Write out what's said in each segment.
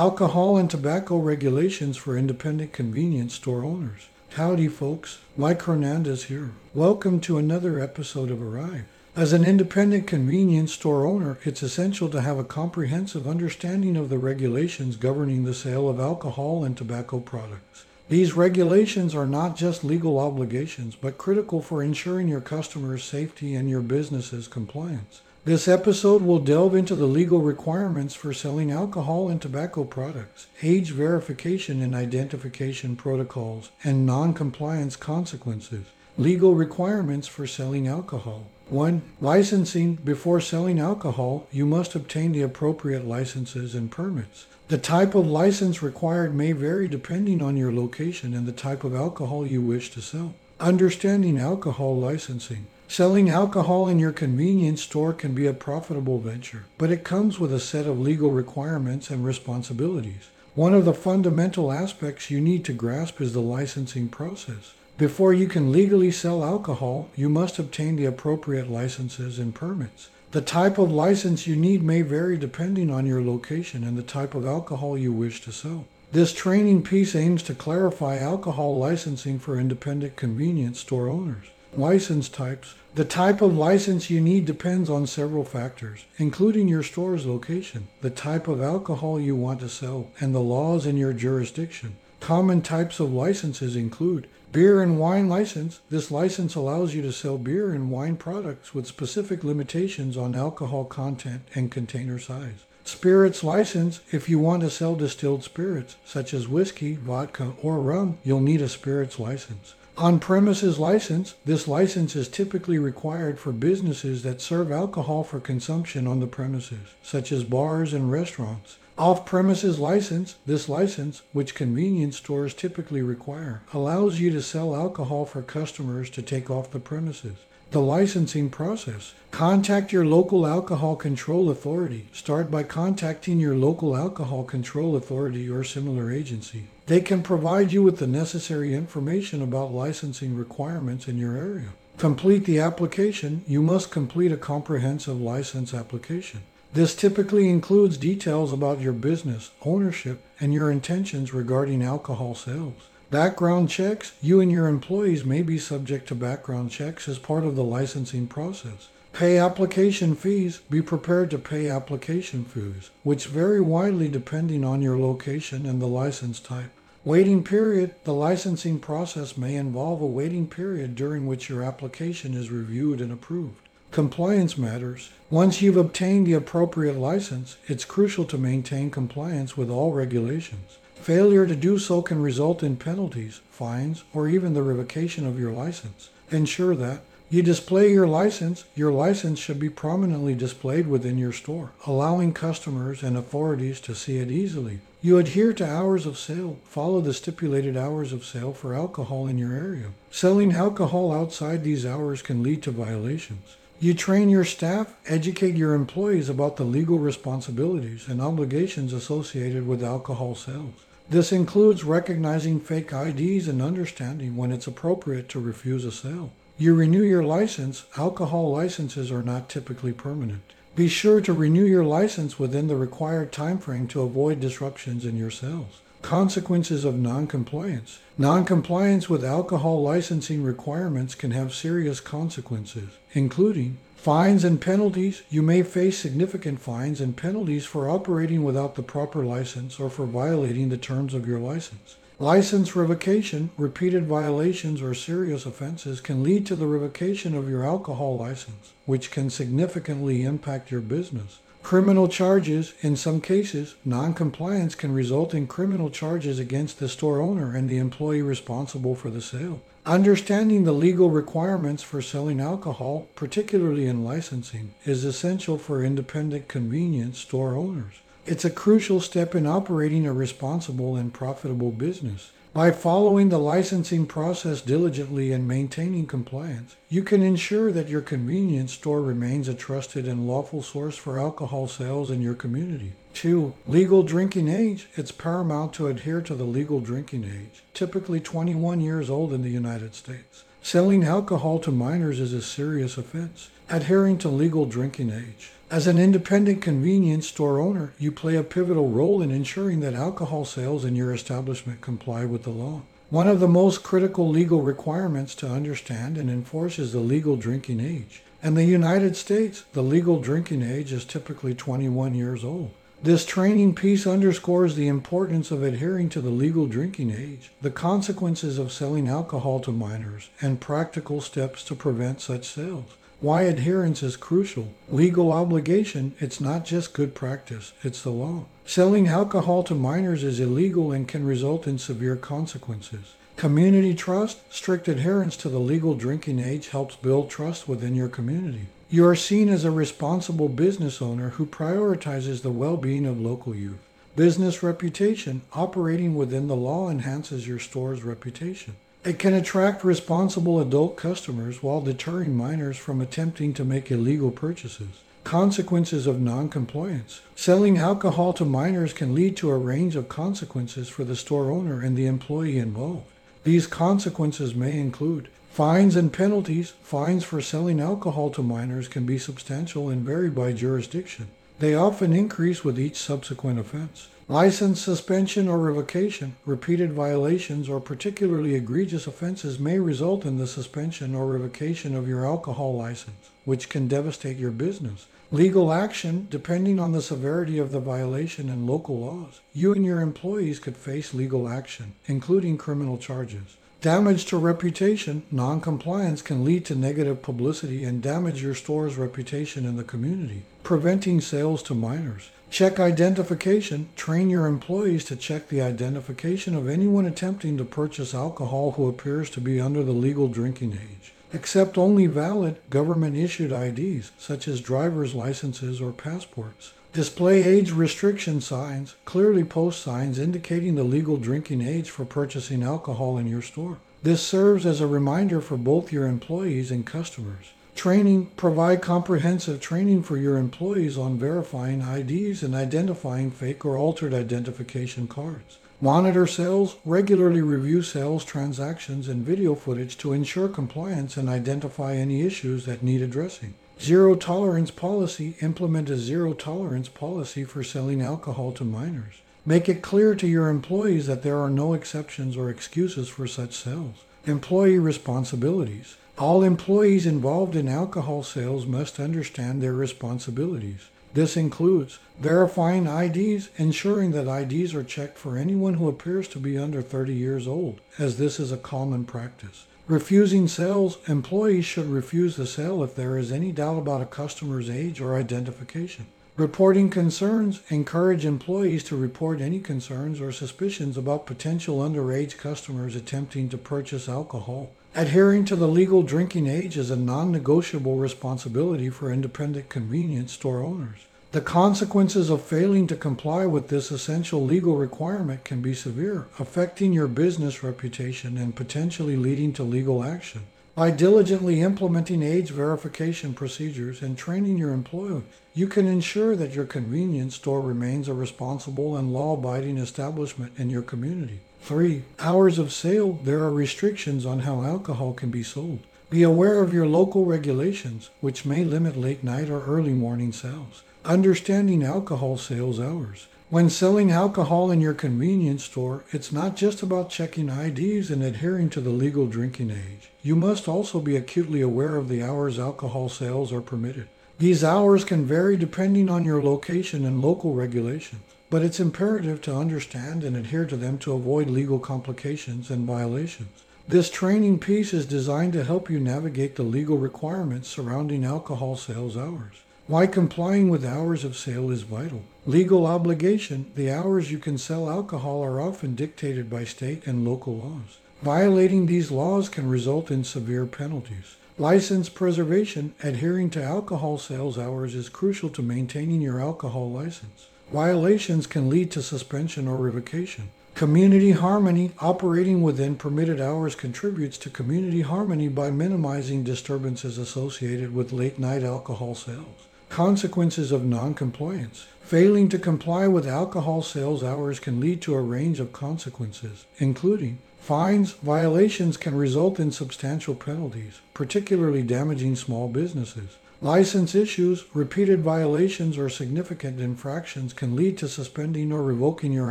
alcohol and tobacco regulations for independent convenience store owners. Howdy, folks. Mike Hernandez here. Welcome to another episode of Arrive. As an independent convenience store owner, it's essential to have a comprehensive understanding of the regulations governing the sale of alcohol and tobacco products. These regulations are not just legal obligations, but critical for ensuring your customers' safety and your business's compliance. This episode will delve into the legal requirements for selling alcohol and tobacco products, age verification and identification protocols, and non-compliance consequences. Legal requirements for selling alcohol. 1. Licensing. Before selling alcohol, you must obtain the appropriate licenses and permits. The type of license required may vary depending on your location and the type of alcohol you wish to sell. Understanding alcohol licensing. Selling alcohol in your convenience store can be a profitable venture, but it comes with a set of legal requirements and responsibilities. One of the fundamental aspects you need to grasp is the licensing process. Before you can legally sell alcohol, you must obtain the appropriate licenses and permits. The type of license you need may vary depending on your location and the type of alcohol you wish to sell. This training piece aims to clarify alcohol licensing for independent convenience store owners. License types. The type of license you need depends on several factors, including your store's location, the type of alcohol you want to sell, and the laws in your jurisdiction. Common types of licenses include Beer and wine license. This license allows you to sell beer and wine products with specific limitations on alcohol content and container size. Spirits license. If you want to sell distilled spirits, such as whiskey, vodka, or rum, you'll need a spirits license. On-premises license. This license is typically required for businesses that serve alcohol for consumption on the premises, such as bars and restaurants. Off-premises license, this license, which convenience stores typically require, allows you to sell alcohol for customers to take off the premises. The licensing process. Contact your local alcohol control authority. Start by contacting your local alcohol control authority or similar agency. They can provide you with the necessary information about licensing requirements in your area. Complete the application. You must complete a comprehensive license application. This typically includes details about your business, ownership, and your intentions regarding alcohol sales. Background checks. You and your employees may be subject to background checks as part of the licensing process. Pay application fees. Be prepared to pay application fees, which vary widely depending on your location and the license type. Waiting period. The licensing process may involve a waiting period during which your application is reviewed and approved. Compliance matters. Once you've obtained the appropriate license, it's crucial to maintain compliance with all regulations. Failure to do so can result in penalties, fines, or even the revocation of your license. Ensure that you display your license. Your license should be prominently displayed within your store, allowing customers and authorities to see it easily. You adhere to hours of sale. Follow the stipulated hours of sale for alcohol in your area. Selling alcohol outside these hours can lead to violations. You train your staff, educate your employees about the legal responsibilities and obligations associated with alcohol sales. This includes recognizing fake IDs and understanding when it's appropriate to refuse a sale. You renew your license. Alcohol licenses are not typically permanent. Be sure to renew your license within the required time frame to avoid disruptions in your sales. Consequences of noncompliance. Noncompliance with alcohol licensing requirements can have serious consequences, including fines and penalties. You may face significant fines and penalties for operating without the proper license or for violating the terms of your license. License revocation, repeated violations or serious offenses can lead to the revocation of your alcohol license, which can significantly impact your business. Criminal charges, in some cases, noncompliance can result in criminal charges against the store owner and the employee responsible for the sale. Understanding the legal requirements for selling alcohol, particularly in licensing, is essential for independent convenience store owners. It's a crucial step in operating a responsible and profitable business. By following the licensing process diligently and maintaining compliance, you can ensure that your convenience store remains a trusted and lawful source for alcohol sales in your community. 2. Legal drinking age. It's paramount to adhere to the legal drinking age, typically 21 years old in the United States. Selling alcohol to minors is a serious offense. Adhering to legal drinking age. As an independent convenience store owner, you play a pivotal role in ensuring that alcohol sales in your establishment comply with the law. One of the most critical legal requirements to understand and enforce is the legal drinking age. In the United States, the legal drinking age is typically 21 years old. This training piece underscores the importance of adhering to the legal drinking age, the consequences of selling alcohol to minors, and practical steps to prevent such sales. Why adherence is crucial. Legal obligation, it's not just good practice, it's the law. Selling alcohol to minors is illegal and can result in severe consequences. Community trust, strict adherence to the legal drinking age helps build trust within your community. You are seen as a responsible business owner who prioritizes the well being of local youth. Business reputation, operating within the law enhances your store's reputation. It can attract responsible adult customers while deterring minors from attempting to make illegal purchases. Consequences of noncompliance. Selling alcohol to minors can lead to a range of consequences for the store owner and the employee involved. These consequences may include fines and penalties. Fines for selling alcohol to minors can be substantial and vary by jurisdiction. They often increase with each subsequent offense. License suspension or revocation, repeated violations, or particularly egregious offenses may result in the suspension or revocation of your alcohol license, which can devastate your business. Legal action, depending on the severity of the violation and local laws, you and your employees could face legal action, including criminal charges. Damage to reputation, noncompliance can lead to negative publicity and damage your store's reputation in the community, preventing sales to minors. Check identification. Train your employees to check the identification of anyone attempting to purchase alcohol who appears to be under the legal drinking age. Accept only valid government issued IDs, such as driver's licenses or passports. Display age restriction signs. Clearly post signs indicating the legal drinking age for purchasing alcohol in your store. This serves as a reminder for both your employees and customers. Training, provide comprehensive training for your employees on verifying IDs and identifying fake or altered identification cards. Monitor sales, regularly review sales transactions and video footage to ensure compliance and identify any issues that need addressing. Zero tolerance policy, implement a zero tolerance policy for selling alcohol to minors. Make it clear to your employees that there are no exceptions or excuses for such sales. Employee responsibilities. All employees involved in alcohol sales must understand their responsibilities. This includes verifying IDs, ensuring that IDs are checked for anyone who appears to be under 30 years old, as this is a common practice. Refusing sales, employees should refuse the sale if there is any doubt about a customer's age or identification. Reporting concerns, encourage employees to report any concerns or suspicions about potential underage customers attempting to purchase alcohol. Adhering to the legal drinking age is a non negotiable responsibility for independent convenience store owners. The consequences of failing to comply with this essential legal requirement can be severe, affecting your business reputation and potentially leading to legal action. By diligently implementing age verification procedures and training your employees, you can ensure that your convenience store remains a responsible and law abiding establishment in your community. 3. Hours of sale. There are restrictions on how alcohol can be sold. Be aware of your local regulations, which may limit late night or early morning sales. Understanding alcohol sales hours. When selling alcohol in your convenience store, it's not just about checking IDs and adhering to the legal drinking age. You must also be acutely aware of the hours alcohol sales are permitted. These hours can vary depending on your location and local regulations but it's imperative to understand and adhere to them to avoid legal complications and violations. This training piece is designed to help you navigate the legal requirements surrounding alcohol sales hours. Why complying with hours of sale is vital. Legal obligation, the hours you can sell alcohol are often dictated by state and local laws. Violating these laws can result in severe penalties. License preservation, adhering to alcohol sales hours is crucial to maintaining your alcohol license. Violations can lead to suspension or revocation. Community harmony operating within permitted hours contributes to community harmony by minimizing disturbances associated with late night alcohol sales. Consequences of noncompliance. Failing to comply with alcohol sales hours can lead to a range of consequences, including fines. Violations can result in substantial penalties, particularly damaging small businesses. License issues, repeated violations, or significant infractions can lead to suspending or revoking your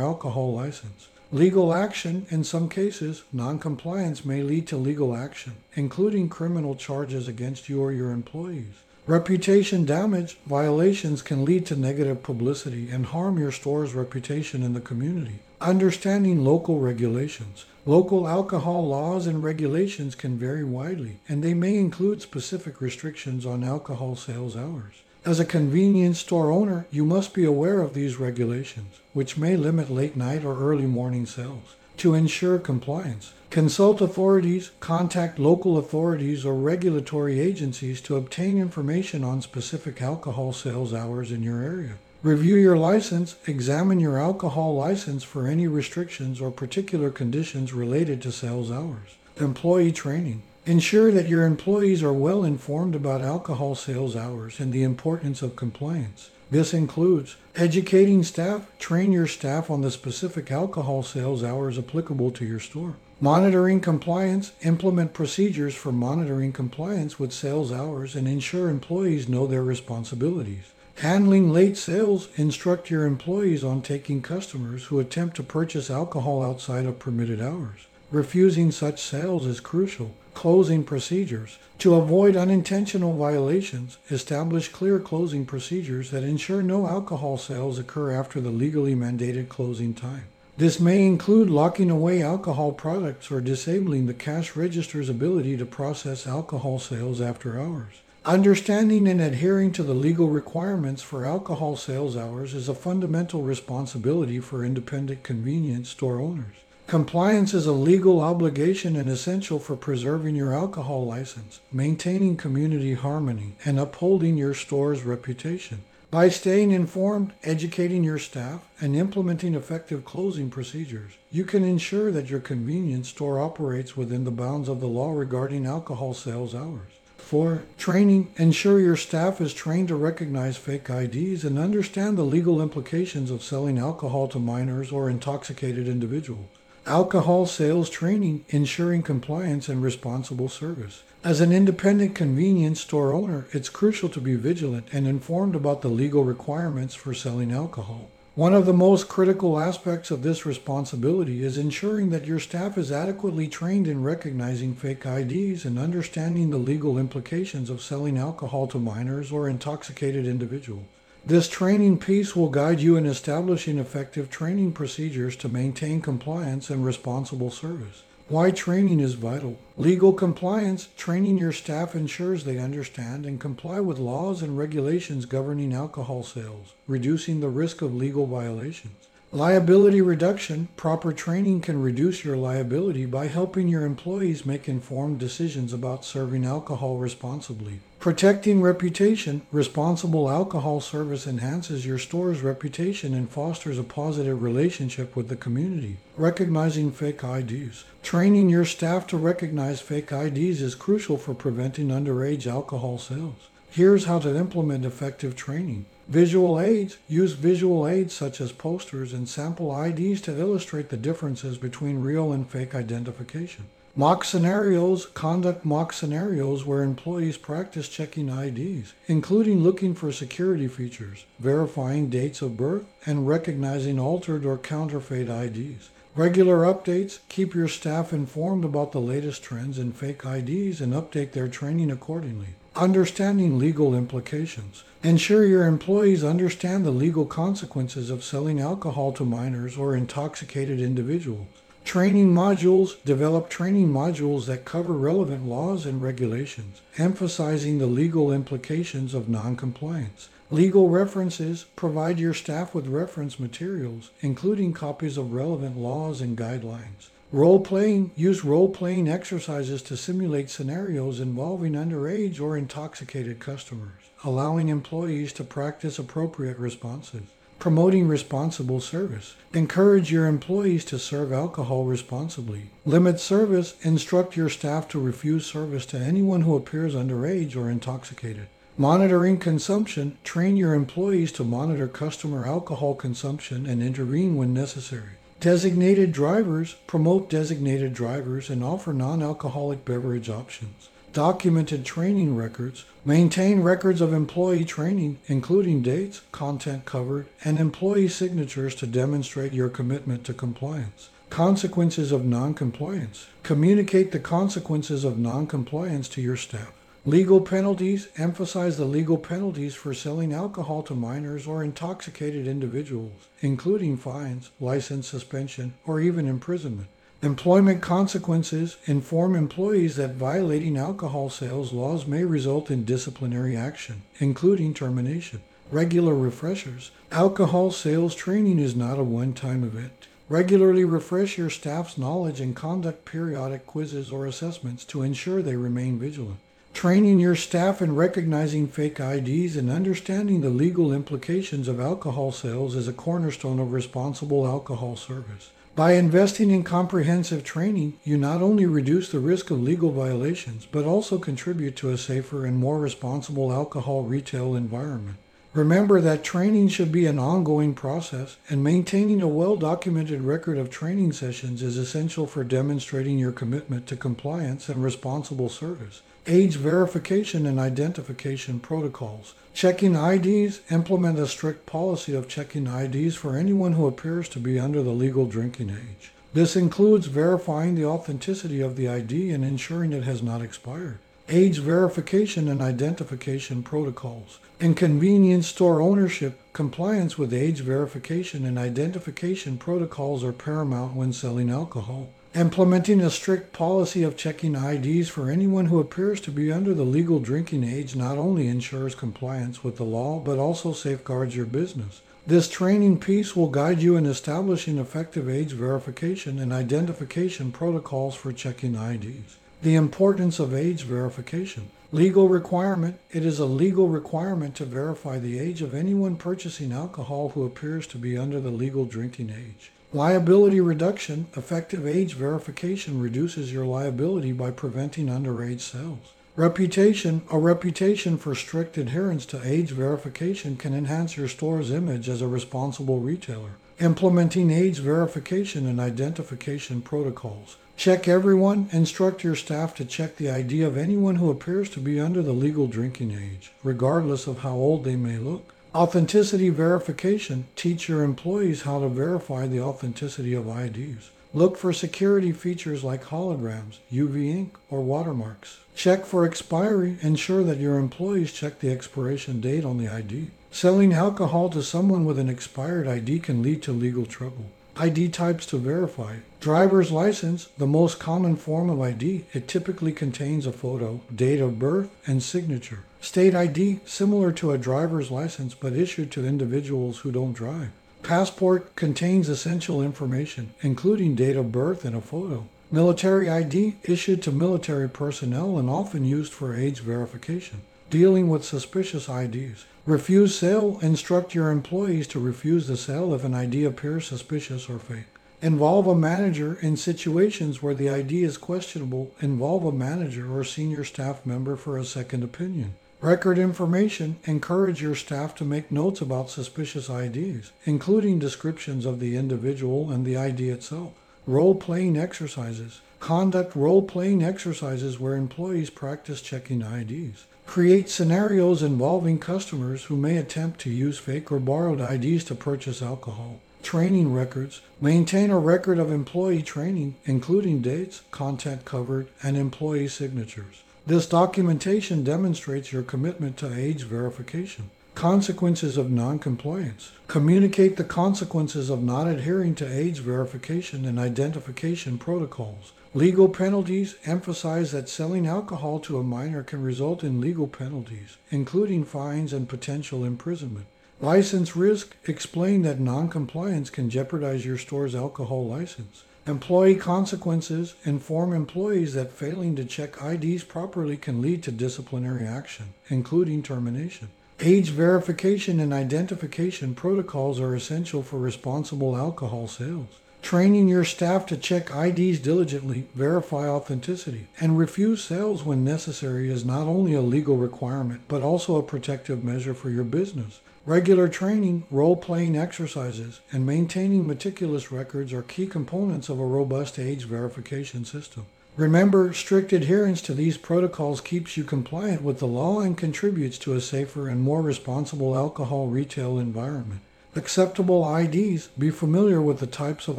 alcohol license. Legal action, in some cases, noncompliance may lead to legal action, including criminal charges against you or your employees. Reputation damage violations can lead to negative publicity and harm your store's reputation in the community. Understanding local regulations. Local alcohol laws and regulations can vary widely, and they may include specific restrictions on alcohol sales hours. As a convenience store owner, you must be aware of these regulations, which may limit late night or early morning sales. To ensure compliance, consult authorities, contact local authorities or regulatory agencies to obtain information on specific alcohol sales hours in your area. Review your license, examine your alcohol license for any restrictions or particular conditions related to sales hours. Employee training. Ensure that your employees are well informed about alcohol sales hours and the importance of compliance. This includes educating staff, train your staff on the specific alcohol sales hours applicable to your store. Monitoring compliance, implement procedures for monitoring compliance with sales hours and ensure employees know their responsibilities. Handling late sales, instruct your employees on taking customers who attempt to purchase alcohol outside of permitted hours. Refusing such sales is crucial. Closing procedures. To avoid unintentional violations, establish clear closing procedures that ensure no alcohol sales occur after the legally mandated closing time. This may include locking away alcohol products or disabling the cash register's ability to process alcohol sales after hours. Understanding and adhering to the legal requirements for alcohol sales hours is a fundamental responsibility for independent convenience store owners. Compliance is a legal obligation and essential for preserving your alcohol license, maintaining community harmony, and upholding your store's reputation. By staying informed, educating your staff, and implementing effective closing procedures, you can ensure that your convenience store operates within the bounds of the law regarding alcohol sales hours. For training, ensure your staff is trained to recognize fake IDs and understand the legal implications of selling alcohol to minors or intoxicated individuals alcohol sales training, ensuring compliance and responsible service. As an independent convenience store owner, it's crucial to be vigilant and informed about the legal requirements for selling alcohol. One of the most critical aspects of this responsibility is ensuring that your staff is adequately trained in recognizing fake IDs and understanding the legal implications of selling alcohol to minors or intoxicated individuals. This training piece will guide you in establishing effective training procedures to maintain compliance and responsible service. Why training is vital. Legal compliance, training your staff ensures they understand and comply with laws and regulations governing alcohol sales, reducing the risk of legal violations. Liability reduction, proper training can reduce your liability by helping your employees make informed decisions about serving alcohol responsibly. Protecting reputation, responsible alcohol service enhances your store's reputation and fosters a positive relationship with the community. Recognizing fake IDs. Training your staff to recognize fake IDs is crucial for preventing underage alcohol sales. Here's how to implement effective training. Visual aids. Use visual aids such as posters and sample IDs to illustrate the differences between real and fake identification. Mock scenarios conduct mock scenarios where employees practice checking IDs, including looking for security features, verifying dates of birth, and recognizing altered or counterfeit IDs. Regular updates keep your staff informed about the latest trends in fake IDs and update their training accordingly. Understanding legal implications. Ensure your employees understand the legal consequences of selling alcohol to minors or intoxicated individuals. Training modules. Develop training modules that cover relevant laws and regulations, emphasizing the legal implications of noncompliance. Legal references. Provide your staff with reference materials, including copies of relevant laws and guidelines. Role playing, use role playing exercises to simulate scenarios involving underage or intoxicated customers, allowing employees to practice appropriate responses. Promoting responsible service. Encourage your employees to serve alcohol responsibly. Limit service. Instruct your staff to refuse service to anyone who appears underage or intoxicated. Monitoring consumption. Train your employees to monitor customer alcohol consumption and intervene when necessary. Designated drivers promote designated drivers and offer non alcoholic beverage options. documented training records, maintain records of employee training, including dates, content covered, and employee signatures to demonstrate your commitment to compliance. Consequences of noncompliance. Communicate the consequences of noncompliance to your staff. Legal penalties emphasize the legal penalties for selling alcohol to minors or intoxicated individuals, including fines, license suspension, or even imprisonment. Employment consequences inform employees that violating alcohol sales laws may result in disciplinary action, including termination. Regular refreshers. Alcohol sales training is not a one time event. Regularly refresh your staff's knowledge and conduct periodic quizzes or assessments to ensure they remain vigilant. Training your staff in recognizing fake IDs and understanding the legal implications of alcohol sales is a cornerstone of responsible alcohol service. By investing in comprehensive training, you not only reduce the risk of legal violations, but also contribute to a safer and more responsible alcohol retail environment. Remember that training should be an ongoing process, and maintaining a well documented record of training sessions is essential for demonstrating your commitment to compliance and responsible service. Age verification and identification protocols. Checking IDs. Implement a strict policy of checking IDs for anyone who appears to be under the legal drinking age. This includes verifying the authenticity of the ID and ensuring it has not expired. Age verification and identification protocols. In convenience store ownership, compliance with age verification and identification protocols are paramount when selling alcohol. Implementing a strict policy of checking IDs for anyone who appears to be under the legal drinking age not only ensures compliance with the law, but also safeguards your business. This training piece will guide you in establishing effective age verification and identification protocols for checking IDs. The importance of age verification. Legal requirement. It is a legal requirement to verify the age of anyone purchasing alcohol who appears to be under the legal drinking age. Liability reduction. Effective age verification reduces your liability by preventing underage sales. Reputation. A reputation for strict adherence to age verification can enhance your store's image as a responsible retailer. Implementing age verification and identification protocols. Check everyone. Instruct your staff to check the ID of anyone who appears to be under the legal drinking age, regardless of how old they may look. Authenticity verification. Teach your employees how to verify the authenticity of IDs. Look for security features like holograms, UV ink, or watermarks. Check for expiry. Ensure that your employees check the expiration date on the ID. Selling alcohol to someone with an expired ID can lead to legal trouble. ID types to verify. Driver's license, the most common form of ID, it typically contains a photo, date of birth, and signature. State ID, similar to a driver's license but issued to individuals who don't drive. Passport contains essential information, including date of birth and a photo. Military ID, issued to military personnel and often used for age verification. Dealing with suspicious IDs. Refuse sale. Instruct your employees to refuse the sale if an ID appears suspicious or fake. Involve a manager in situations where the ID is questionable. Involve a manager or senior staff member for a second opinion. Record information. Encourage your staff to make notes about suspicious IDs, including descriptions of the individual and the ID itself. Role playing exercises. Conduct role playing exercises where employees practice checking IDs. Create scenarios involving customers who may attempt to use fake or borrowed IDs to purchase alcohol. Training records. Maintain a record of employee training, including dates, content covered, and employee signatures. This documentation demonstrates your commitment to age verification. Consequences of noncompliance. Communicate the consequences of not adhering to age verification and identification protocols. Legal penalties emphasize that selling alcohol to a minor can result in legal penalties, including fines and potential imprisonment. License risk explain that noncompliance can jeopardize your store's alcohol license. Employee consequences inform employees that failing to check IDs properly can lead to disciplinary action, including termination. Age verification and identification protocols are essential for responsible alcohol sales. Training your staff to check IDs diligently, verify authenticity, and refuse sales when necessary is not only a legal requirement, but also a protective measure for your business. Regular training, role playing exercises, and maintaining meticulous records are key components of a robust age verification system. Remember, strict adherence to these protocols keeps you compliant with the law and contributes to a safer and more responsible alcohol retail environment. Acceptable IDs. Be familiar with the types of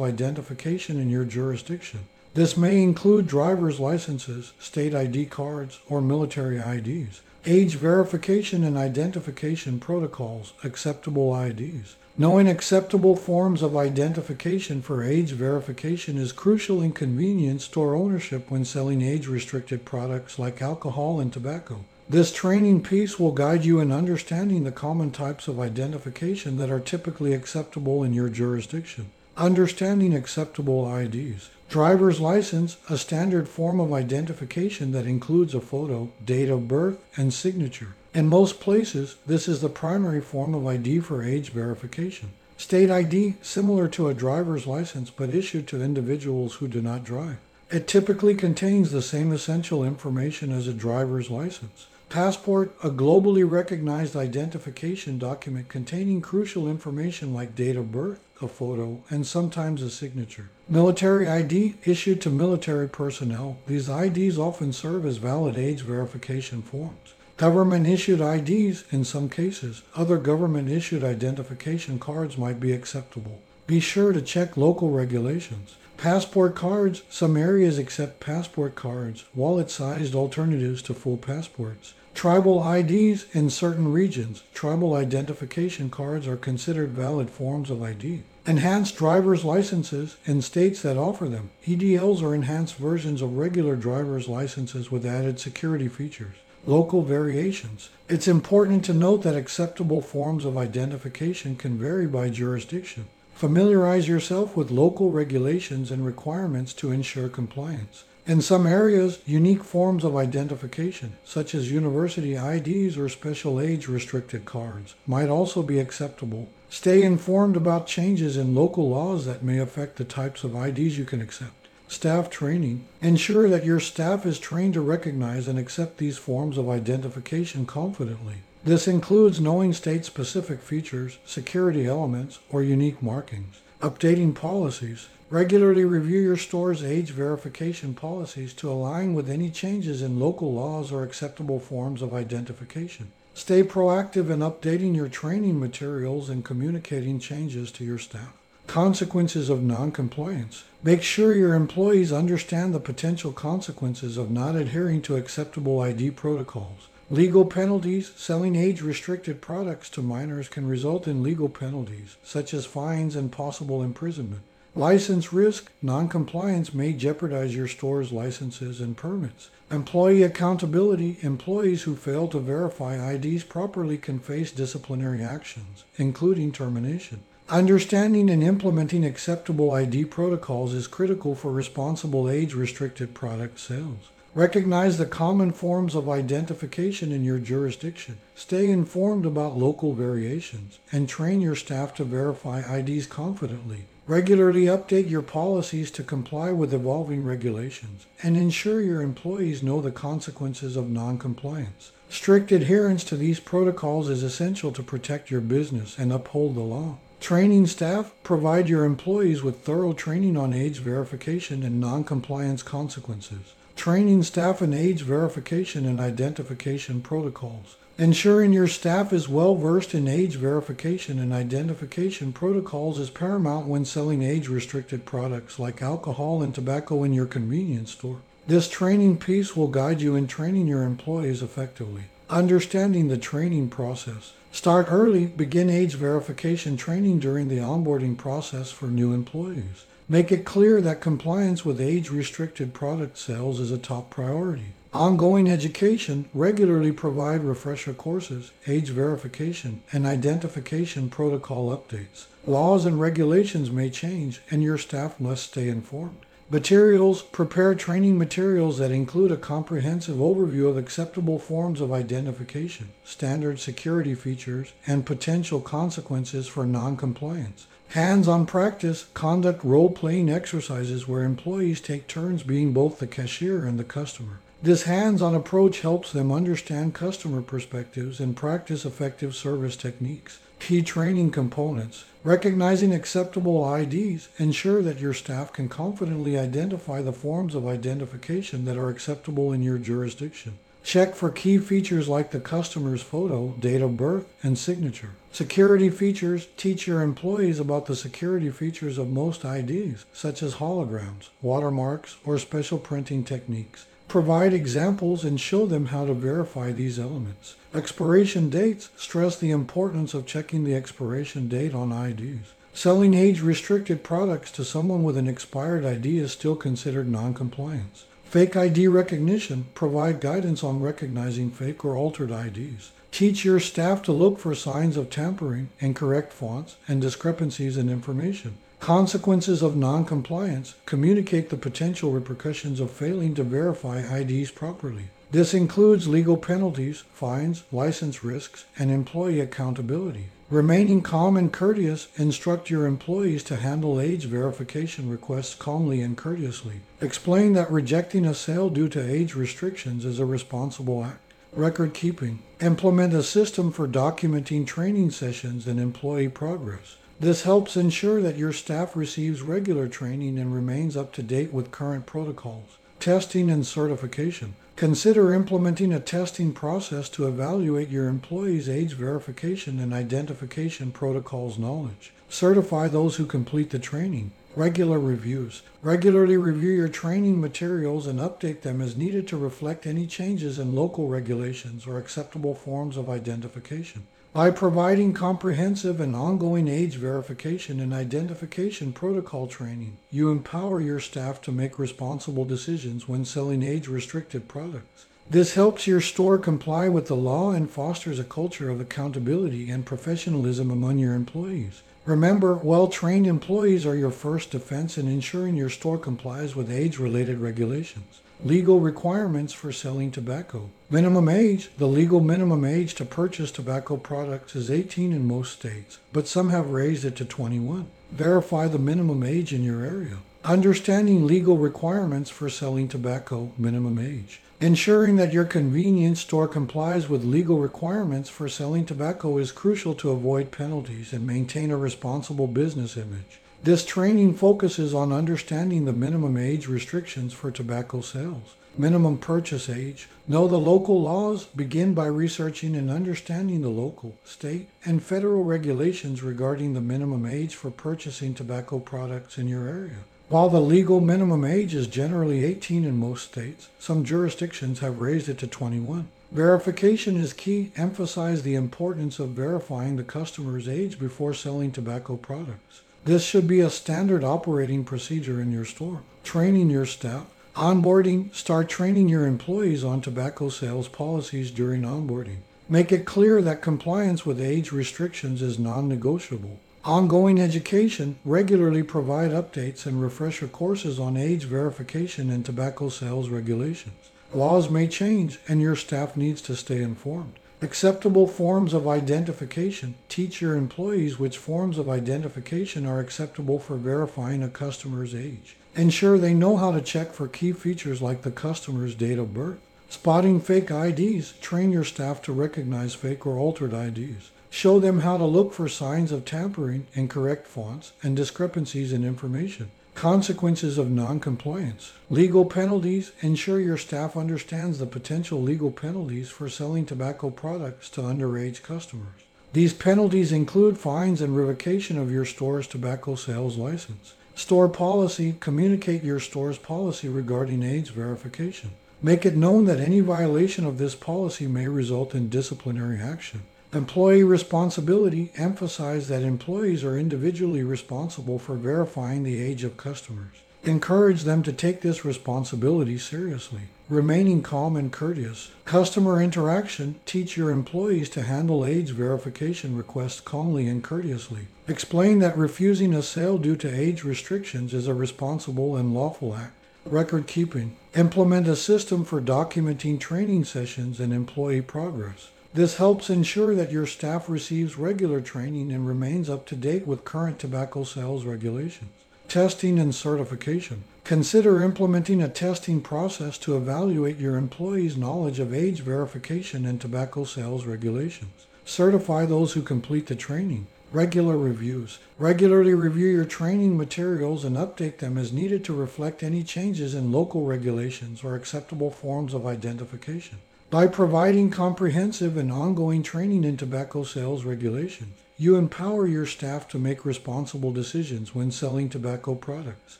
identification in your jurisdiction. This may include driver's licenses, state ID cards, or military IDs. Age verification and identification protocols, acceptable IDs. Knowing acceptable forms of identification for age verification is crucial in convenience store ownership when selling age restricted products like alcohol and tobacco. This training piece will guide you in understanding the common types of identification that are typically acceptable in your jurisdiction. Understanding acceptable IDs. Driver's license, a standard form of identification that includes a photo, date of birth, and signature. In most places, this is the primary form of ID for age verification. State ID, similar to a driver's license but issued to individuals who do not drive. It typically contains the same essential information as a driver's license. Passport, a globally recognized identification document containing crucial information like date of birth, a photo, and sometimes a signature. Military ID issued to military personnel. These IDs often serve as valid age verification forms. Government issued IDs in some cases. Other government issued identification cards might be acceptable. Be sure to check local regulations. Passport cards. Some areas accept passport cards, wallet sized alternatives to full passports. Tribal IDs in certain regions. Tribal identification cards are considered valid forms of ID. Enhanced driver's licenses in states that offer them. EDLs are enhanced versions of regular driver's licenses with added security features. Local variations. It's important to note that acceptable forms of identification can vary by jurisdiction. Familiarize yourself with local regulations and requirements to ensure compliance. In some areas, unique forms of identification, such as university IDs or special age restricted cards, might also be acceptable. Stay informed about changes in local laws that may affect the types of IDs you can accept. Staff training. Ensure that your staff is trained to recognize and accept these forms of identification confidently. This includes knowing state specific features, security elements, or unique markings. Updating policies. Regularly review your store's age verification policies to align with any changes in local laws or acceptable forms of identification. Stay proactive in updating your training materials and communicating changes to your staff. Consequences of noncompliance. Make sure your employees understand the potential consequences of not adhering to acceptable ID protocols. Legal penalties. Selling age restricted products to minors can result in legal penalties, such as fines and possible imprisonment. License risk, noncompliance may jeopardize your store's licenses and permits. Employee accountability, employees who fail to verify IDs properly can face disciplinary actions, including termination. Understanding and implementing acceptable ID protocols is critical for responsible age restricted product sales. Recognize the common forms of identification in your jurisdiction. Stay informed about local variations and train your staff to verify IDs confidently. Regularly update your policies to comply with evolving regulations and ensure your employees know the consequences of noncompliance. Strict adherence to these protocols is essential to protect your business and uphold the law. Training staff provide your employees with thorough training on age verification and noncompliance consequences. Training staff in age verification and identification protocols. Ensuring your staff is well versed in age verification and identification protocols is paramount when selling age restricted products like alcohol and tobacco in your convenience store. This training piece will guide you in training your employees effectively. Understanding the training process. Start early, begin age verification training during the onboarding process for new employees. Make it clear that compliance with age restricted product sales is a top priority. Ongoing education regularly provide refresher courses, age verification, and identification protocol updates. Laws and regulations may change, and your staff must stay informed. Materials prepare training materials that include a comprehensive overview of acceptable forms of identification, standard security features, and potential consequences for noncompliance. Hands on practice conduct role playing exercises where employees take turns being both the cashier and the customer. This hands on approach helps them understand customer perspectives and practice effective service techniques. Key training components. Recognizing acceptable IDs, ensure that your staff can confidently identify the forms of identification that are acceptable in your jurisdiction. Check for key features like the customer's photo, date of birth, and signature. Security features teach your employees about the security features of most IDs, such as holograms, watermarks, or special printing techniques. Provide examples and show them how to verify these elements. Expiration dates stress the importance of checking the expiration date on IDs. Selling age restricted products to someone with an expired ID is still considered noncompliance. Fake ID recognition provide guidance on recognizing fake or altered IDs. Teach your staff to look for signs of tampering, incorrect fonts, and discrepancies in information. Consequences of noncompliance communicate the potential repercussions of failing to verify IDs properly. This includes legal penalties, fines, license risks, and employee accountability. Remaining calm and courteous, instruct your employees to handle age verification requests calmly and courteously. Explain that rejecting a sale due to age restrictions is a responsible act. Record keeping. Implement a system for documenting training sessions and employee progress. This helps ensure that your staff receives regular training and remains up to date with current protocols. Testing and certification. Consider implementing a testing process to evaluate your employees' age verification and identification protocols knowledge. Certify those who complete the training. Regular reviews. Regularly review your training materials and update them as needed to reflect any changes in local regulations or acceptable forms of identification. By providing comprehensive and ongoing age verification and identification protocol training, you empower your staff to make responsible decisions when selling age restricted products. This helps your store comply with the law and fosters a culture of accountability and professionalism among your employees. Remember, well trained employees are your first defense in ensuring your store complies with age related regulations. Legal requirements for selling tobacco. Minimum age. The legal minimum age to purchase tobacco products is 18 in most states, but some have raised it to 21. Verify the minimum age in your area. Understanding legal requirements for selling tobacco minimum age. Ensuring that your convenience store complies with legal requirements for selling tobacco is crucial to avoid penalties and maintain a responsible business image. This training focuses on understanding the minimum age restrictions for tobacco sales. Minimum purchase age. Know the local laws. Begin by researching and understanding the local, state, and federal regulations regarding the minimum age for purchasing tobacco products in your area. While the legal minimum age is generally 18 in most states, some jurisdictions have raised it to 21. Verification is key. Emphasize the importance of verifying the customer's age before selling tobacco products. This should be a standard operating procedure in your store. Training your staff. Onboarding. Start training your employees on tobacco sales policies during onboarding. Make it clear that compliance with age restrictions is non negotiable. Ongoing education. Regularly provide updates and refresher courses on age verification and tobacco sales regulations. Laws may change and your staff needs to stay informed. Acceptable forms of identification. Teach your employees which forms of identification are acceptable for verifying a customer's age. Ensure they know how to check for key features like the customer's date of birth. Spotting fake IDs. Train your staff to recognize fake or altered IDs. Show them how to look for signs of tampering, incorrect fonts, and discrepancies in information. Consequences of noncompliance. Legal penalties. Ensure your staff understands the potential legal penalties for selling tobacco products to underage customers. These penalties include fines and revocation of your store's tobacco sales license. Store policy. Communicate your store's policy regarding age verification. Make it known that any violation of this policy may result in disciplinary action. Employee responsibility emphasize that employees are individually responsible for verifying the age of customers. Encourage them to take this responsibility seriously. Remaining calm and courteous. Customer interaction. Teach your employees to handle age verification requests calmly and courteously. Explain that refusing a sale due to age restrictions is a responsible and lawful act. Record keeping. Implement a system for documenting training sessions and employee progress. This helps ensure that your staff receives regular training and remains up to date with current tobacco sales regulations. Testing and certification. Consider implementing a testing process to evaluate your employees' knowledge of age verification and tobacco sales regulations. Certify those who complete the training. Regular reviews. Regularly review your training materials and update them as needed to reflect any changes in local regulations or acceptable forms of identification. By providing comprehensive and ongoing training in tobacco sales regulation, you empower your staff to make responsible decisions when selling tobacco products.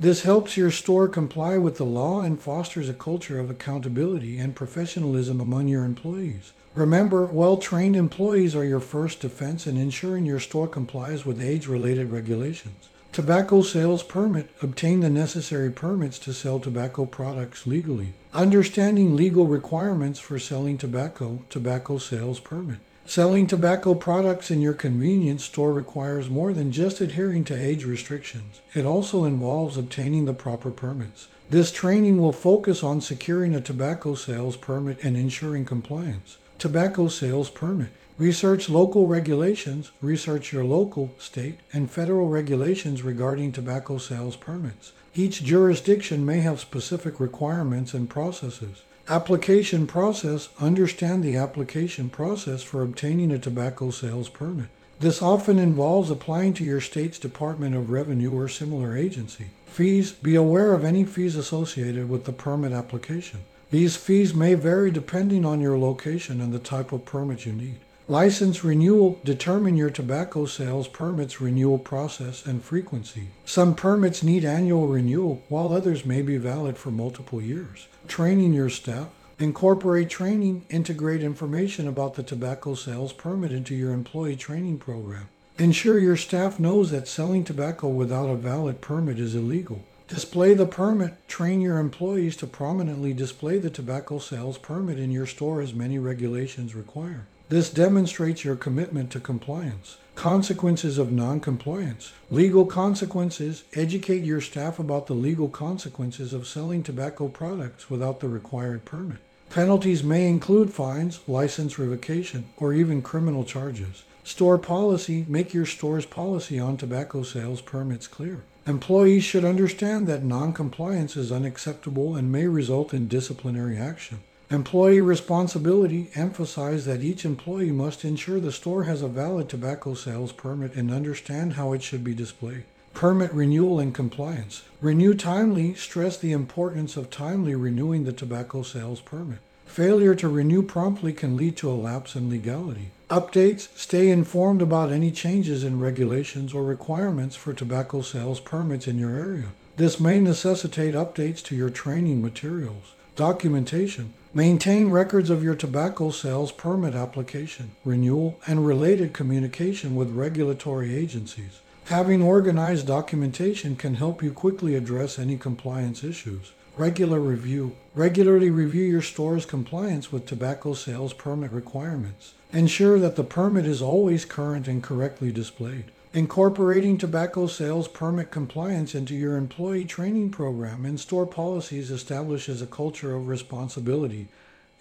This helps your store comply with the law and fosters a culture of accountability and professionalism among your employees. Remember, well trained employees are your first defense in ensuring your store complies with age related regulations. Tobacco sales permit. Obtain the necessary permits to sell tobacco products legally. Understanding legal requirements for selling tobacco. Tobacco sales permit. Selling tobacco products in your convenience store requires more than just adhering to age restrictions. It also involves obtaining the proper permits. This training will focus on securing a tobacco sales permit and ensuring compliance. Tobacco sales permit. Research local regulations, research your local, state, and federal regulations regarding tobacco sales permits. Each jurisdiction may have specific requirements and processes. Application process Understand the application process for obtaining a tobacco sales permit. This often involves applying to your state's Department of Revenue or similar agency. Fees Be aware of any fees associated with the permit application. These fees may vary depending on your location and the type of permit you need. License renewal determine your tobacco sales permits renewal process and frequency. Some permits need annual renewal, while others may be valid for multiple years. Training your staff. Incorporate training, integrate information about the tobacco sales permit into your employee training program. Ensure your staff knows that selling tobacco without a valid permit is illegal. Display the permit. Train your employees to prominently display the tobacco sales permit in your store as many regulations require. This demonstrates your commitment to compliance. Consequences of noncompliance. Legal consequences. Educate your staff about the legal consequences of selling tobacco products without the required permit. Penalties may include fines, license revocation, or even criminal charges. Store policy. Make your store's policy on tobacco sales permits clear. Employees should understand that noncompliance is unacceptable and may result in disciplinary action. Employee responsibility emphasized that each employee must ensure the store has a valid tobacco sales permit and understand how it should be displayed. Permit renewal and compliance. Renew timely stress the importance of timely renewing the tobacco sales permit. Failure to renew promptly can lead to a lapse in legality. Updates Stay informed about any changes in regulations or requirements for tobacco sales permits in your area. This may necessitate updates to your training materials. Documentation Maintain records of your tobacco sales permit application, renewal, and related communication with regulatory agencies. Having organized documentation can help you quickly address any compliance issues. Regular review. Regularly review your store's compliance with tobacco sales permit requirements. Ensure that the permit is always current and correctly displayed. Incorporating tobacco sales permit compliance into your employee training program and store policies establishes a culture of responsibility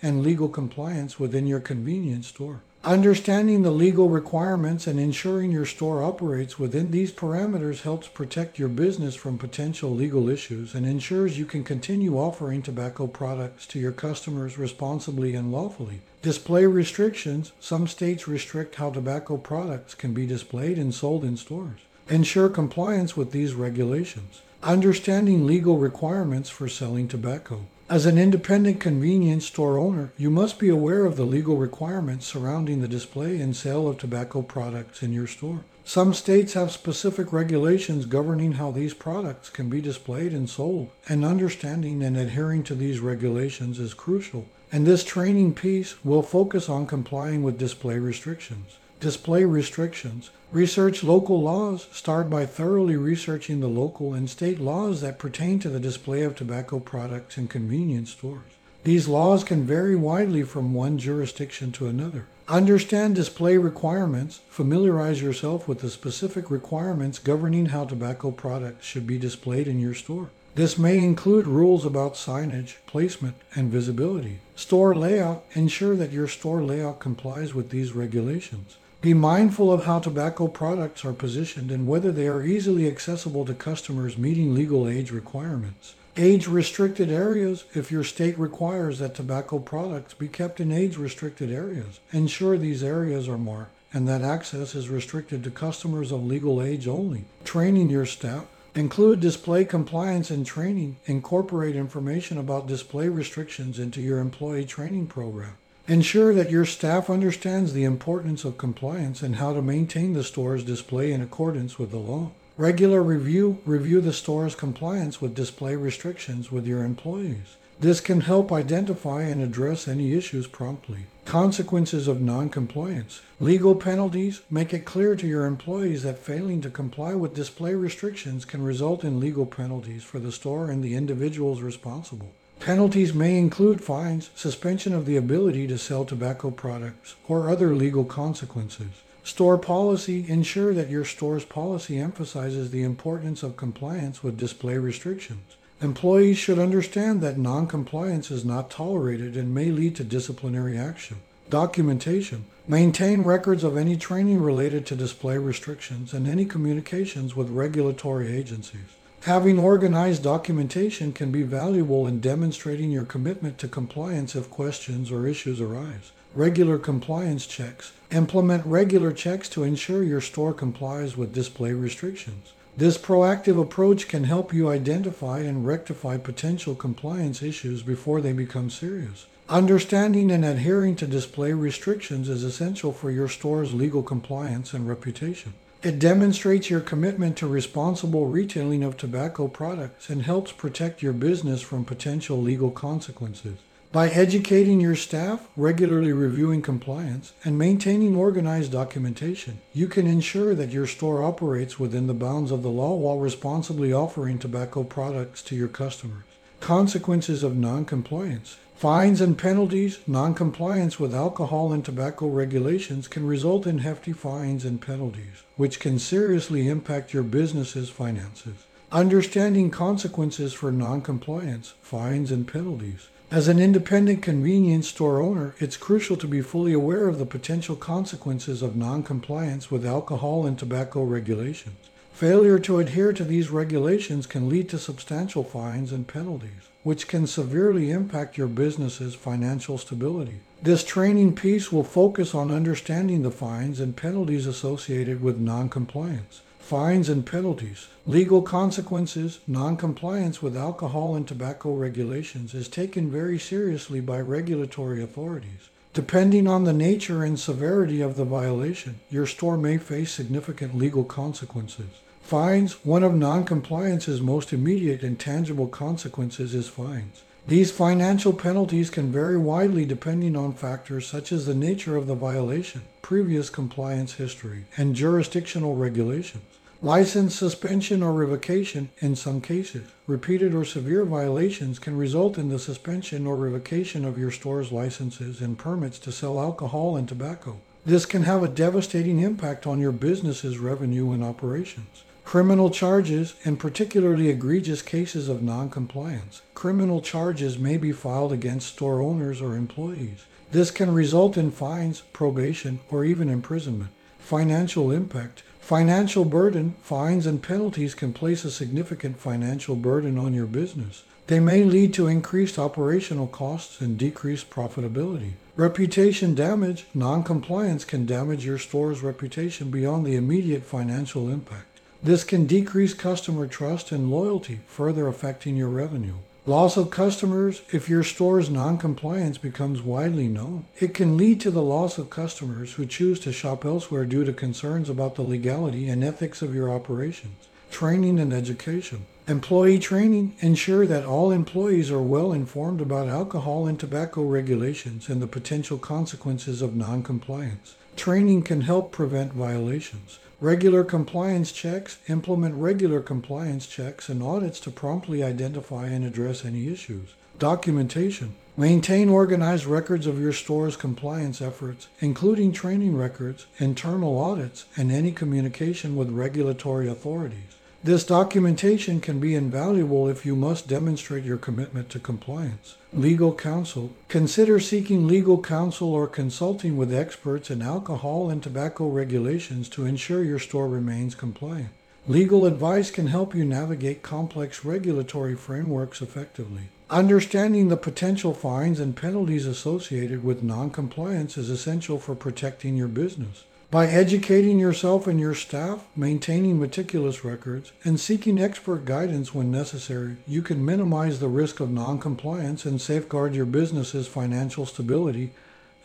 and legal compliance within your convenience store. Understanding the legal requirements and ensuring your store operates within these parameters helps protect your business from potential legal issues and ensures you can continue offering tobacco products to your customers responsibly and lawfully. Display restrictions. Some states restrict how tobacco products can be displayed and sold in stores. Ensure compliance with these regulations. Understanding legal requirements for selling tobacco. As an independent convenience store owner, you must be aware of the legal requirements surrounding the display and sale of tobacco products in your store. Some states have specific regulations governing how these products can be displayed and sold, and understanding and adhering to these regulations is crucial. And this training piece will focus on complying with display restrictions. Display restrictions. Research local laws. Start by thoroughly researching the local and state laws that pertain to the display of tobacco products in convenience stores. These laws can vary widely from one jurisdiction to another. Understand display requirements. Familiarize yourself with the specific requirements governing how tobacco products should be displayed in your store. This may include rules about signage, placement, and visibility. Store layout. Ensure that your store layout complies with these regulations. Be mindful of how tobacco products are positioned and whether they are easily accessible to customers meeting legal age requirements. Age restricted areas, if your state requires that tobacco products be kept in age restricted areas, ensure these areas are marked and that access is restricted to customers of legal age only. Training your staff. Include display compliance and training. Incorporate information about display restrictions into your employee training program. Ensure that your staff understands the importance of compliance and how to maintain the store's display in accordance with the law. Regular review. Review the store's compliance with display restrictions with your employees. This can help identify and address any issues promptly. Consequences of noncompliance. Legal penalties make it clear to your employees that failing to comply with display restrictions can result in legal penalties for the store and the individuals responsible. Penalties may include fines, suspension of the ability to sell tobacco products, or other legal consequences. Store policy ensure that your store's policy emphasizes the importance of compliance with display restrictions. Employees should understand that noncompliance is not tolerated and may lead to disciplinary action. Documentation. Maintain records of any training related to display restrictions and any communications with regulatory agencies. Having organized documentation can be valuable in demonstrating your commitment to compliance if questions or issues arise. Regular compliance checks. Implement regular checks to ensure your store complies with display restrictions. This proactive approach can help you identify and rectify potential compliance issues before they become serious. Understanding and adhering to display restrictions is essential for your store's legal compliance and reputation. It demonstrates your commitment to responsible retailing of tobacco products and helps protect your business from potential legal consequences. By educating your staff, regularly reviewing compliance, and maintaining organized documentation, you can ensure that your store operates within the bounds of the law while responsibly offering tobacco products to your customers. Consequences of noncompliance. Fines and penalties, noncompliance with alcohol and tobacco regulations can result in hefty fines and penalties, which can seriously impact your business's finances. Understanding consequences for noncompliance, fines, and penalties as an independent convenience store owner, it's crucial to be fully aware of the potential consequences of noncompliance with alcohol and tobacco regulations. Failure to adhere to these regulations can lead to substantial fines and penalties, which can severely impact your business's financial stability. This training piece will focus on understanding the fines and penalties associated with noncompliance fines and penalties, legal consequences, noncompliance with alcohol and tobacco regulations is taken very seriously by regulatory authorities. Depending on the nature and severity of the violation, your store may face significant legal consequences. Fines, one of noncompliance's most immediate and tangible consequences is fines. These financial penalties can vary widely depending on factors such as the nature of the violation, previous compliance history, and jurisdictional regulations. License suspension or revocation in some cases. Repeated or severe violations can result in the suspension or revocation of your store's licenses and permits to sell alcohol and tobacco. This can have a devastating impact on your business's revenue and operations. Criminal charges and particularly egregious cases of noncompliance. Criminal charges may be filed against store owners or employees. This can result in fines, probation, or even imprisonment. Financial impact Financial burden, fines, and penalties can place a significant financial burden on your business. They may lead to increased operational costs and decreased profitability. Reputation damage, noncompliance can damage your store's reputation beyond the immediate financial impact. This can decrease customer trust and loyalty, further affecting your revenue. Loss of customers, if your store's noncompliance becomes widely known, it can lead to the loss of customers who choose to shop elsewhere due to concerns about the legality and ethics of your operations. Training and education. Employee training ensure that all employees are well informed about alcohol and tobacco regulations and the potential consequences of noncompliance. Training can help prevent violations. Regular compliance checks, implement regular compliance checks and audits to promptly identify and address any issues. Documentation. Maintain organized records of your store's compliance efforts, including training records, internal audits, and any communication with regulatory authorities. This documentation can be invaluable if you must demonstrate your commitment to compliance. Legal counsel. Consider seeking legal counsel or consulting with experts in alcohol and tobacco regulations to ensure your store remains compliant. Legal advice can help you navigate complex regulatory frameworks effectively. Understanding the potential fines and penalties associated with noncompliance is essential for protecting your business. By educating yourself and your staff, maintaining meticulous records, and seeking expert guidance when necessary, you can minimize the risk of noncompliance and safeguard your business's financial stability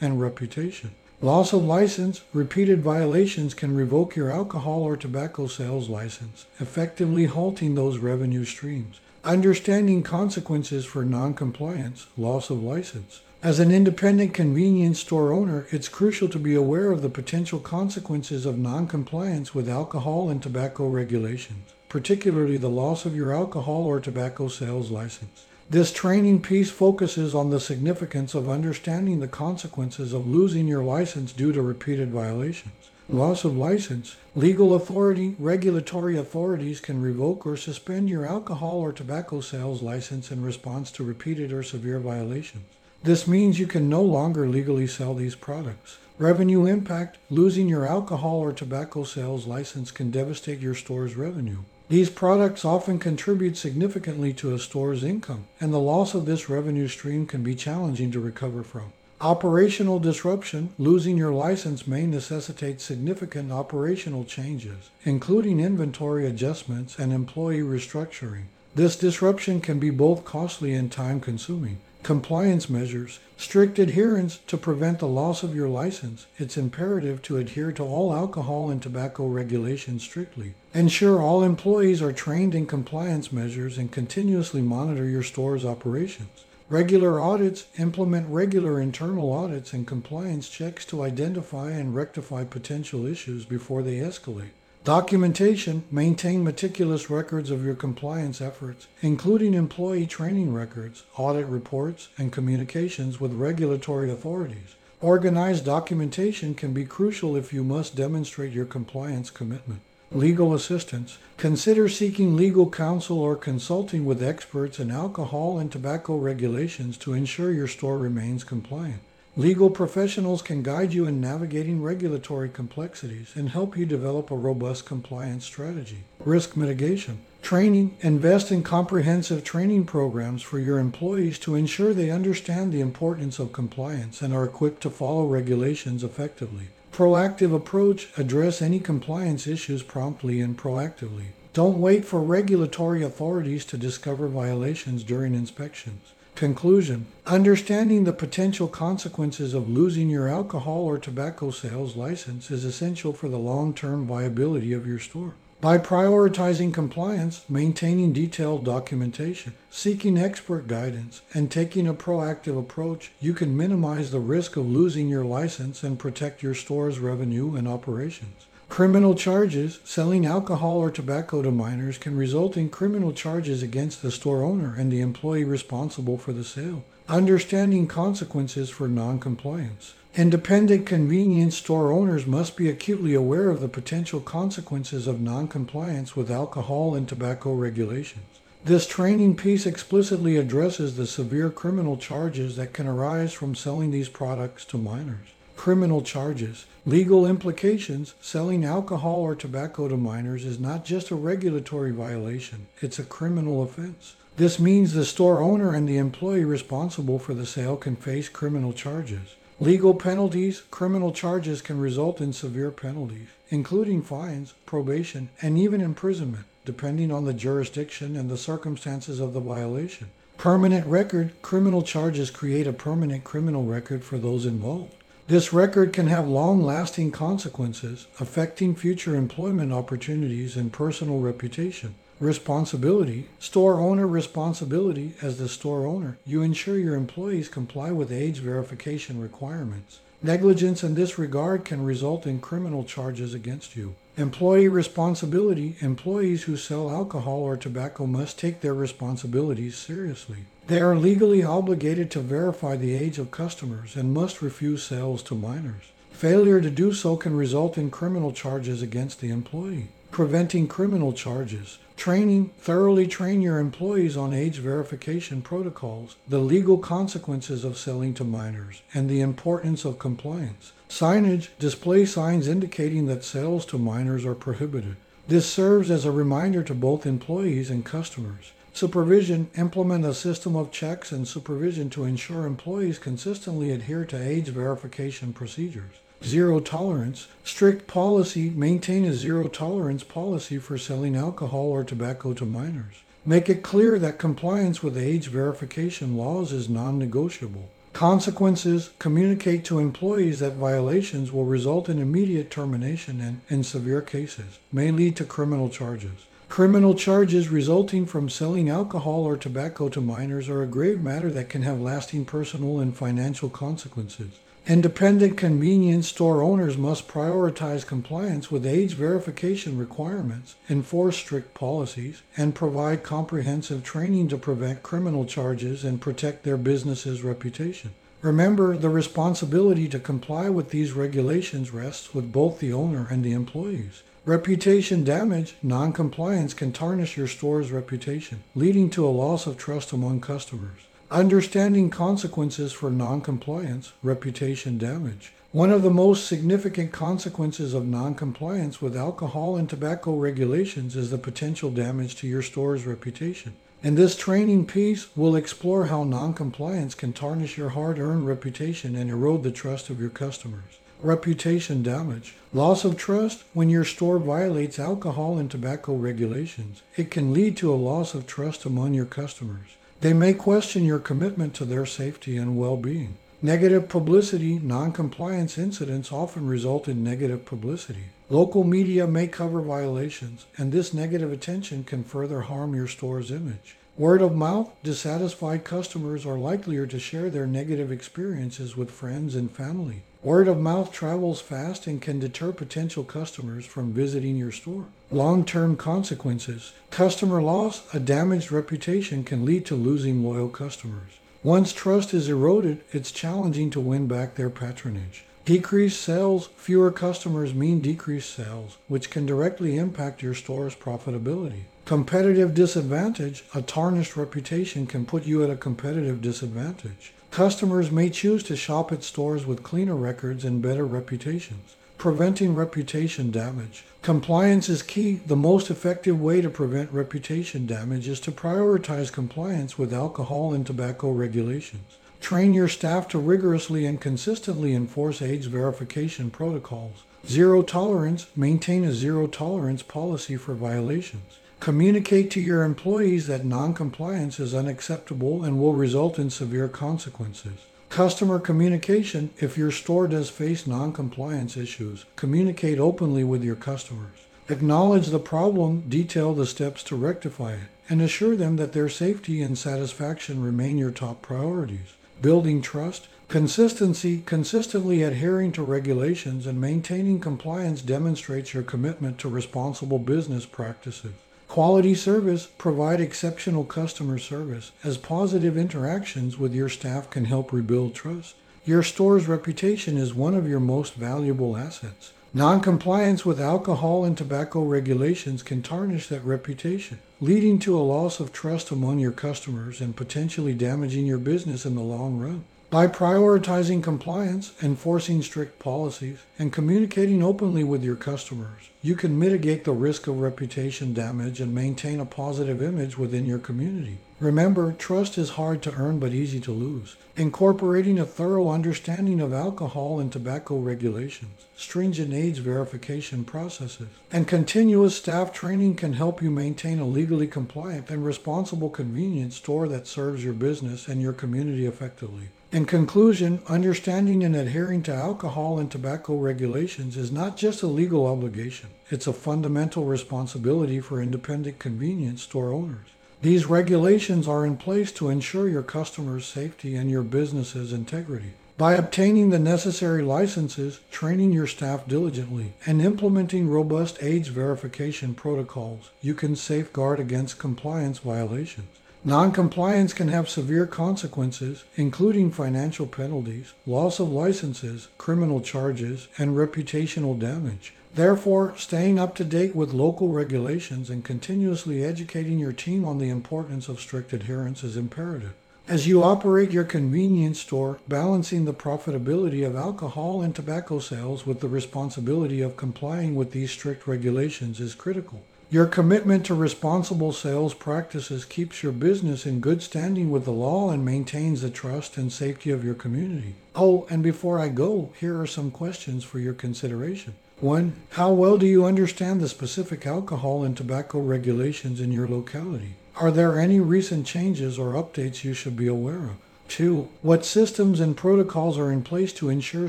and reputation. Loss of license, repeated violations can revoke your alcohol or tobacco sales license, effectively halting those revenue streams. Understanding consequences for noncompliance, loss of license, as an independent convenience store owner, it's crucial to be aware of the potential consequences of noncompliance with alcohol and tobacco regulations, particularly the loss of your alcohol or tobacco sales license. This training piece focuses on the significance of understanding the consequences of losing your license due to repeated violations. Loss of license. Legal authority, regulatory authorities can revoke or suspend your alcohol or tobacco sales license in response to repeated or severe violations. This means you can no longer legally sell these products. Revenue impact losing your alcohol or tobacco sales license can devastate your store's revenue. These products often contribute significantly to a store's income, and the loss of this revenue stream can be challenging to recover from. Operational disruption, losing your license may necessitate significant operational changes, including inventory adjustments and employee restructuring. This disruption can be both costly and time consuming compliance measures, strict adherence to prevent the loss of your license. It's imperative to adhere to all alcohol and tobacco regulations strictly. Ensure all employees are trained in compliance measures and continuously monitor your store's operations. Regular audits implement regular internal audits and compliance checks to identify and rectify potential issues before they escalate. Documentation maintain meticulous records of your compliance efforts, including employee training records, audit reports, and communications with regulatory authorities. Organized documentation can be crucial if you must demonstrate your compliance commitment. Legal assistance. Consider seeking legal counsel or consulting with experts in alcohol and tobacco regulations to ensure your store remains compliant. Legal professionals can guide you in navigating regulatory complexities and help you develop a robust compliance strategy. Risk mitigation. Training. Invest in comprehensive training programs for your employees to ensure they understand the importance of compliance and are equipped to follow regulations effectively. Proactive approach. Address any compliance issues promptly and proactively. Don't wait for regulatory authorities to discover violations during inspections. Conclusion Understanding the potential consequences of losing your alcohol or tobacco sales license is essential for the long term viability of your store. By prioritizing compliance, maintaining detailed documentation, seeking expert guidance, and taking a proactive approach, you can minimize the risk of losing your license and protect your store's revenue and operations. Criminal charges, selling alcohol or tobacco to minors can result in criminal charges against the store owner and the employee responsible for the sale. Understanding consequences for noncompliance. Independent convenience store owners must be acutely aware of the potential consequences of noncompliance with alcohol and tobacco regulations. This training piece explicitly addresses the severe criminal charges that can arise from selling these products to minors criminal charges. Legal implications selling alcohol or tobacco to minors is not just a regulatory violation, it's a criminal offense. This means the store owner and the employee responsible for the sale can face criminal charges. Legal penalties, criminal charges can result in severe penalties, including fines, probation, and even imprisonment, depending on the jurisdiction and the circumstances of the violation. Permanent record, criminal charges create a permanent criminal record for those involved. This record can have long lasting consequences affecting future employment opportunities and personal reputation. Responsibility, store owner responsibility as the store owner. You ensure your employees comply with age verification requirements. Negligence in this regard can result in criminal charges against you. Employee responsibility. Employees who sell alcohol or tobacco must take their responsibilities seriously. They are legally obligated to verify the age of customers and must refuse sales to minors. Failure to do so can result in criminal charges against the employee. preventing criminal charges. Training, thoroughly train your employees on age verification protocols, the legal consequences of selling to minors, and the importance of compliance. Signage, display signs indicating that sales to minors are prohibited. This serves as a reminder to both employees and customers. Supervision, implement a system of checks and supervision to ensure employees consistently adhere to age verification procedures. Zero tolerance, strict policy, maintain a zero tolerance policy for selling alcohol or tobacco to minors. Make it clear that compliance with age verification laws is non negotiable. Consequences communicate to employees that violations will result in immediate termination and, in severe cases, may lead to criminal charges. Criminal charges resulting from selling alcohol or tobacco to minors are a grave matter that can have lasting personal and financial consequences. Independent convenience store owners must prioritize compliance with age verification requirements, enforce strict policies, and provide comprehensive training to prevent criminal charges and protect their business's reputation. Remember, the responsibility to comply with these regulations rests with both the owner and the employees. Reputation damage, noncompliance can tarnish your store's reputation, leading to a loss of trust among customers. Understanding consequences for noncompliance, reputation damage. One of the most significant consequences of noncompliance with alcohol and tobacco regulations is the potential damage to your store's reputation. In this training piece, we'll explore how noncompliance can tarnish your hard earned reputation and erode the trust of your customers. Reputation damage. Loss of trust when your store violates alcohol and tobacco regulations. It can lead to a loss of trust among your customers. They may question your commitment to their safety and well being. Negative publicity, noncompliance incidents often result in negative publicity. Local media may cover violations, and this negative attention can further harm your store's image. Word of mouth, dissatisfied customers are likelier to share their negative experiences with friends and family. Word of mouth travels fast and can deter potential customers from visiting your store. Long term consequences. Customer loss, a damaged reputation can lead to losing loyal customers. Once trust is eroded, it's challenging to win back their patronage. Decreased sales, fewer customers mean decreased sales, which can directly impact your store's profitability. Competitive disadvantage, a tarnished reputation can put you at a competitive disadvantage. Customers may choose to shop at stores with cleaner records and better reputations. Preventing reputation damage. Compliance is key. The most effective way to prevent reputation damage is to prioritize compliance with alcohol and tobacco regulations. Train your staff to rigorously and consistently enforce age verification protocols. Zero tolerance. Maintain a zero tolerance policy for violations. Communicate to your employees that noncompliance is unacceptable and will result in severe consequences. Customer communication if your store does face noncompliance issues, communicate openly with your customers. Acknowledge the problem, detail the steps to rectify it, and assure them that their safety and satisfaction remain your top priorities. Building trust, Consistency, consistently adhering to regulations and maintaining compliance demonstrates your commitment to responsible business practices. Quality service, provide exceptional customer service as positive interactions with your staff can help rebuild trust. Your store's reputation is one of your most valuable assets. Noncompliance with alcohol and tobacco regulations can tarnish that reputation, leading to a loss of trust among your customers and potentially damaging your business in the long run. By prioritizing compliance, enforcing strict policies, and communicating openly with your customers, you can mitigate the risk of reputation damage and maintain a positive image within your community. Remember, trust is hard to earn but easy to lose. Incorporating a thorough understanding of alcohol and tobacco regulations, stringent age verification processes, and continuous staff training can help you maintain a legally compliant and responsible convenience store that serves your business and your community effectively. In conclusion, understanding and adhering to alcohol and tobacco regulations is not just a legal obligation, it's a fundamental responsibility for independent convenience store owners. These regulations are in place to ensure your customers' safety and your business's integrity. By obtaining the necessary licenses, training your staff diligently, and implementing robust age verification protocols, you can safeguard against compliance violations. Noncompliance can have severe consequences, including financial penalties, loss of licenses, criminal charges, and reputational damage. Therefore, staying up to date with local regulations and continuously educating your team on the importance of strict adherence is imperative. As you operate your convenience store, balancing the profitability of alcohol and tobacco sales with the responsibility of complying with these strict regulations is critical. Your commitment to responsible sales practices keeps your business in good standing with the law and maintains the trust and safety of your community. Oh, and before I go, here are some questions for your consideration. One, how well do you understand the specific alcohol and tobacco regulations in your locality? Are there any recent changes or updates you should be aware of? Two, what systems and protocols are in place to ensure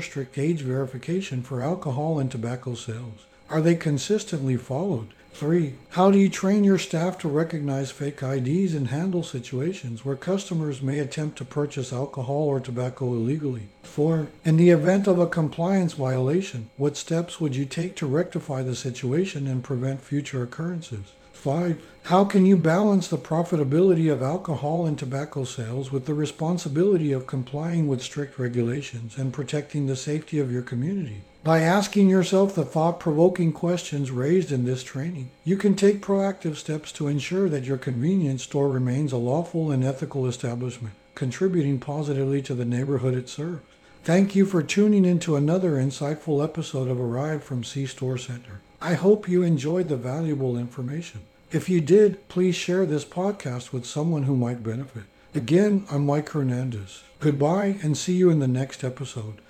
strict age verification for alcohol and tobacco sales? Are they consistently followed? Three, how do you train your staff to recognize fake IDs and handle situations where customers may attempt to purchase alcohol or tobacco illegally? Four, in the event of a compliance violation, what steps would you take to rectify the situation and prevent future occurrences? Five, how can you balance the profitability of alcohol and tobacco sales with the responsibility of complying with strict regulations and protecting the safety of your community? By asking yourself the thought provoking questions raised in this training, you can take proactive steps to ensure that your convenience store remains a lawful and ethical establishment, contributing positively to the neighborhood it serves. Thank you for tuning in to another insightful episode of Arrive from C Store Center. I hope you enjoyed the valuable information. If you did, please share this podcast with someone who might benefit. Again, I'm Mike Hernandez. Goodbye and see you in the next episode.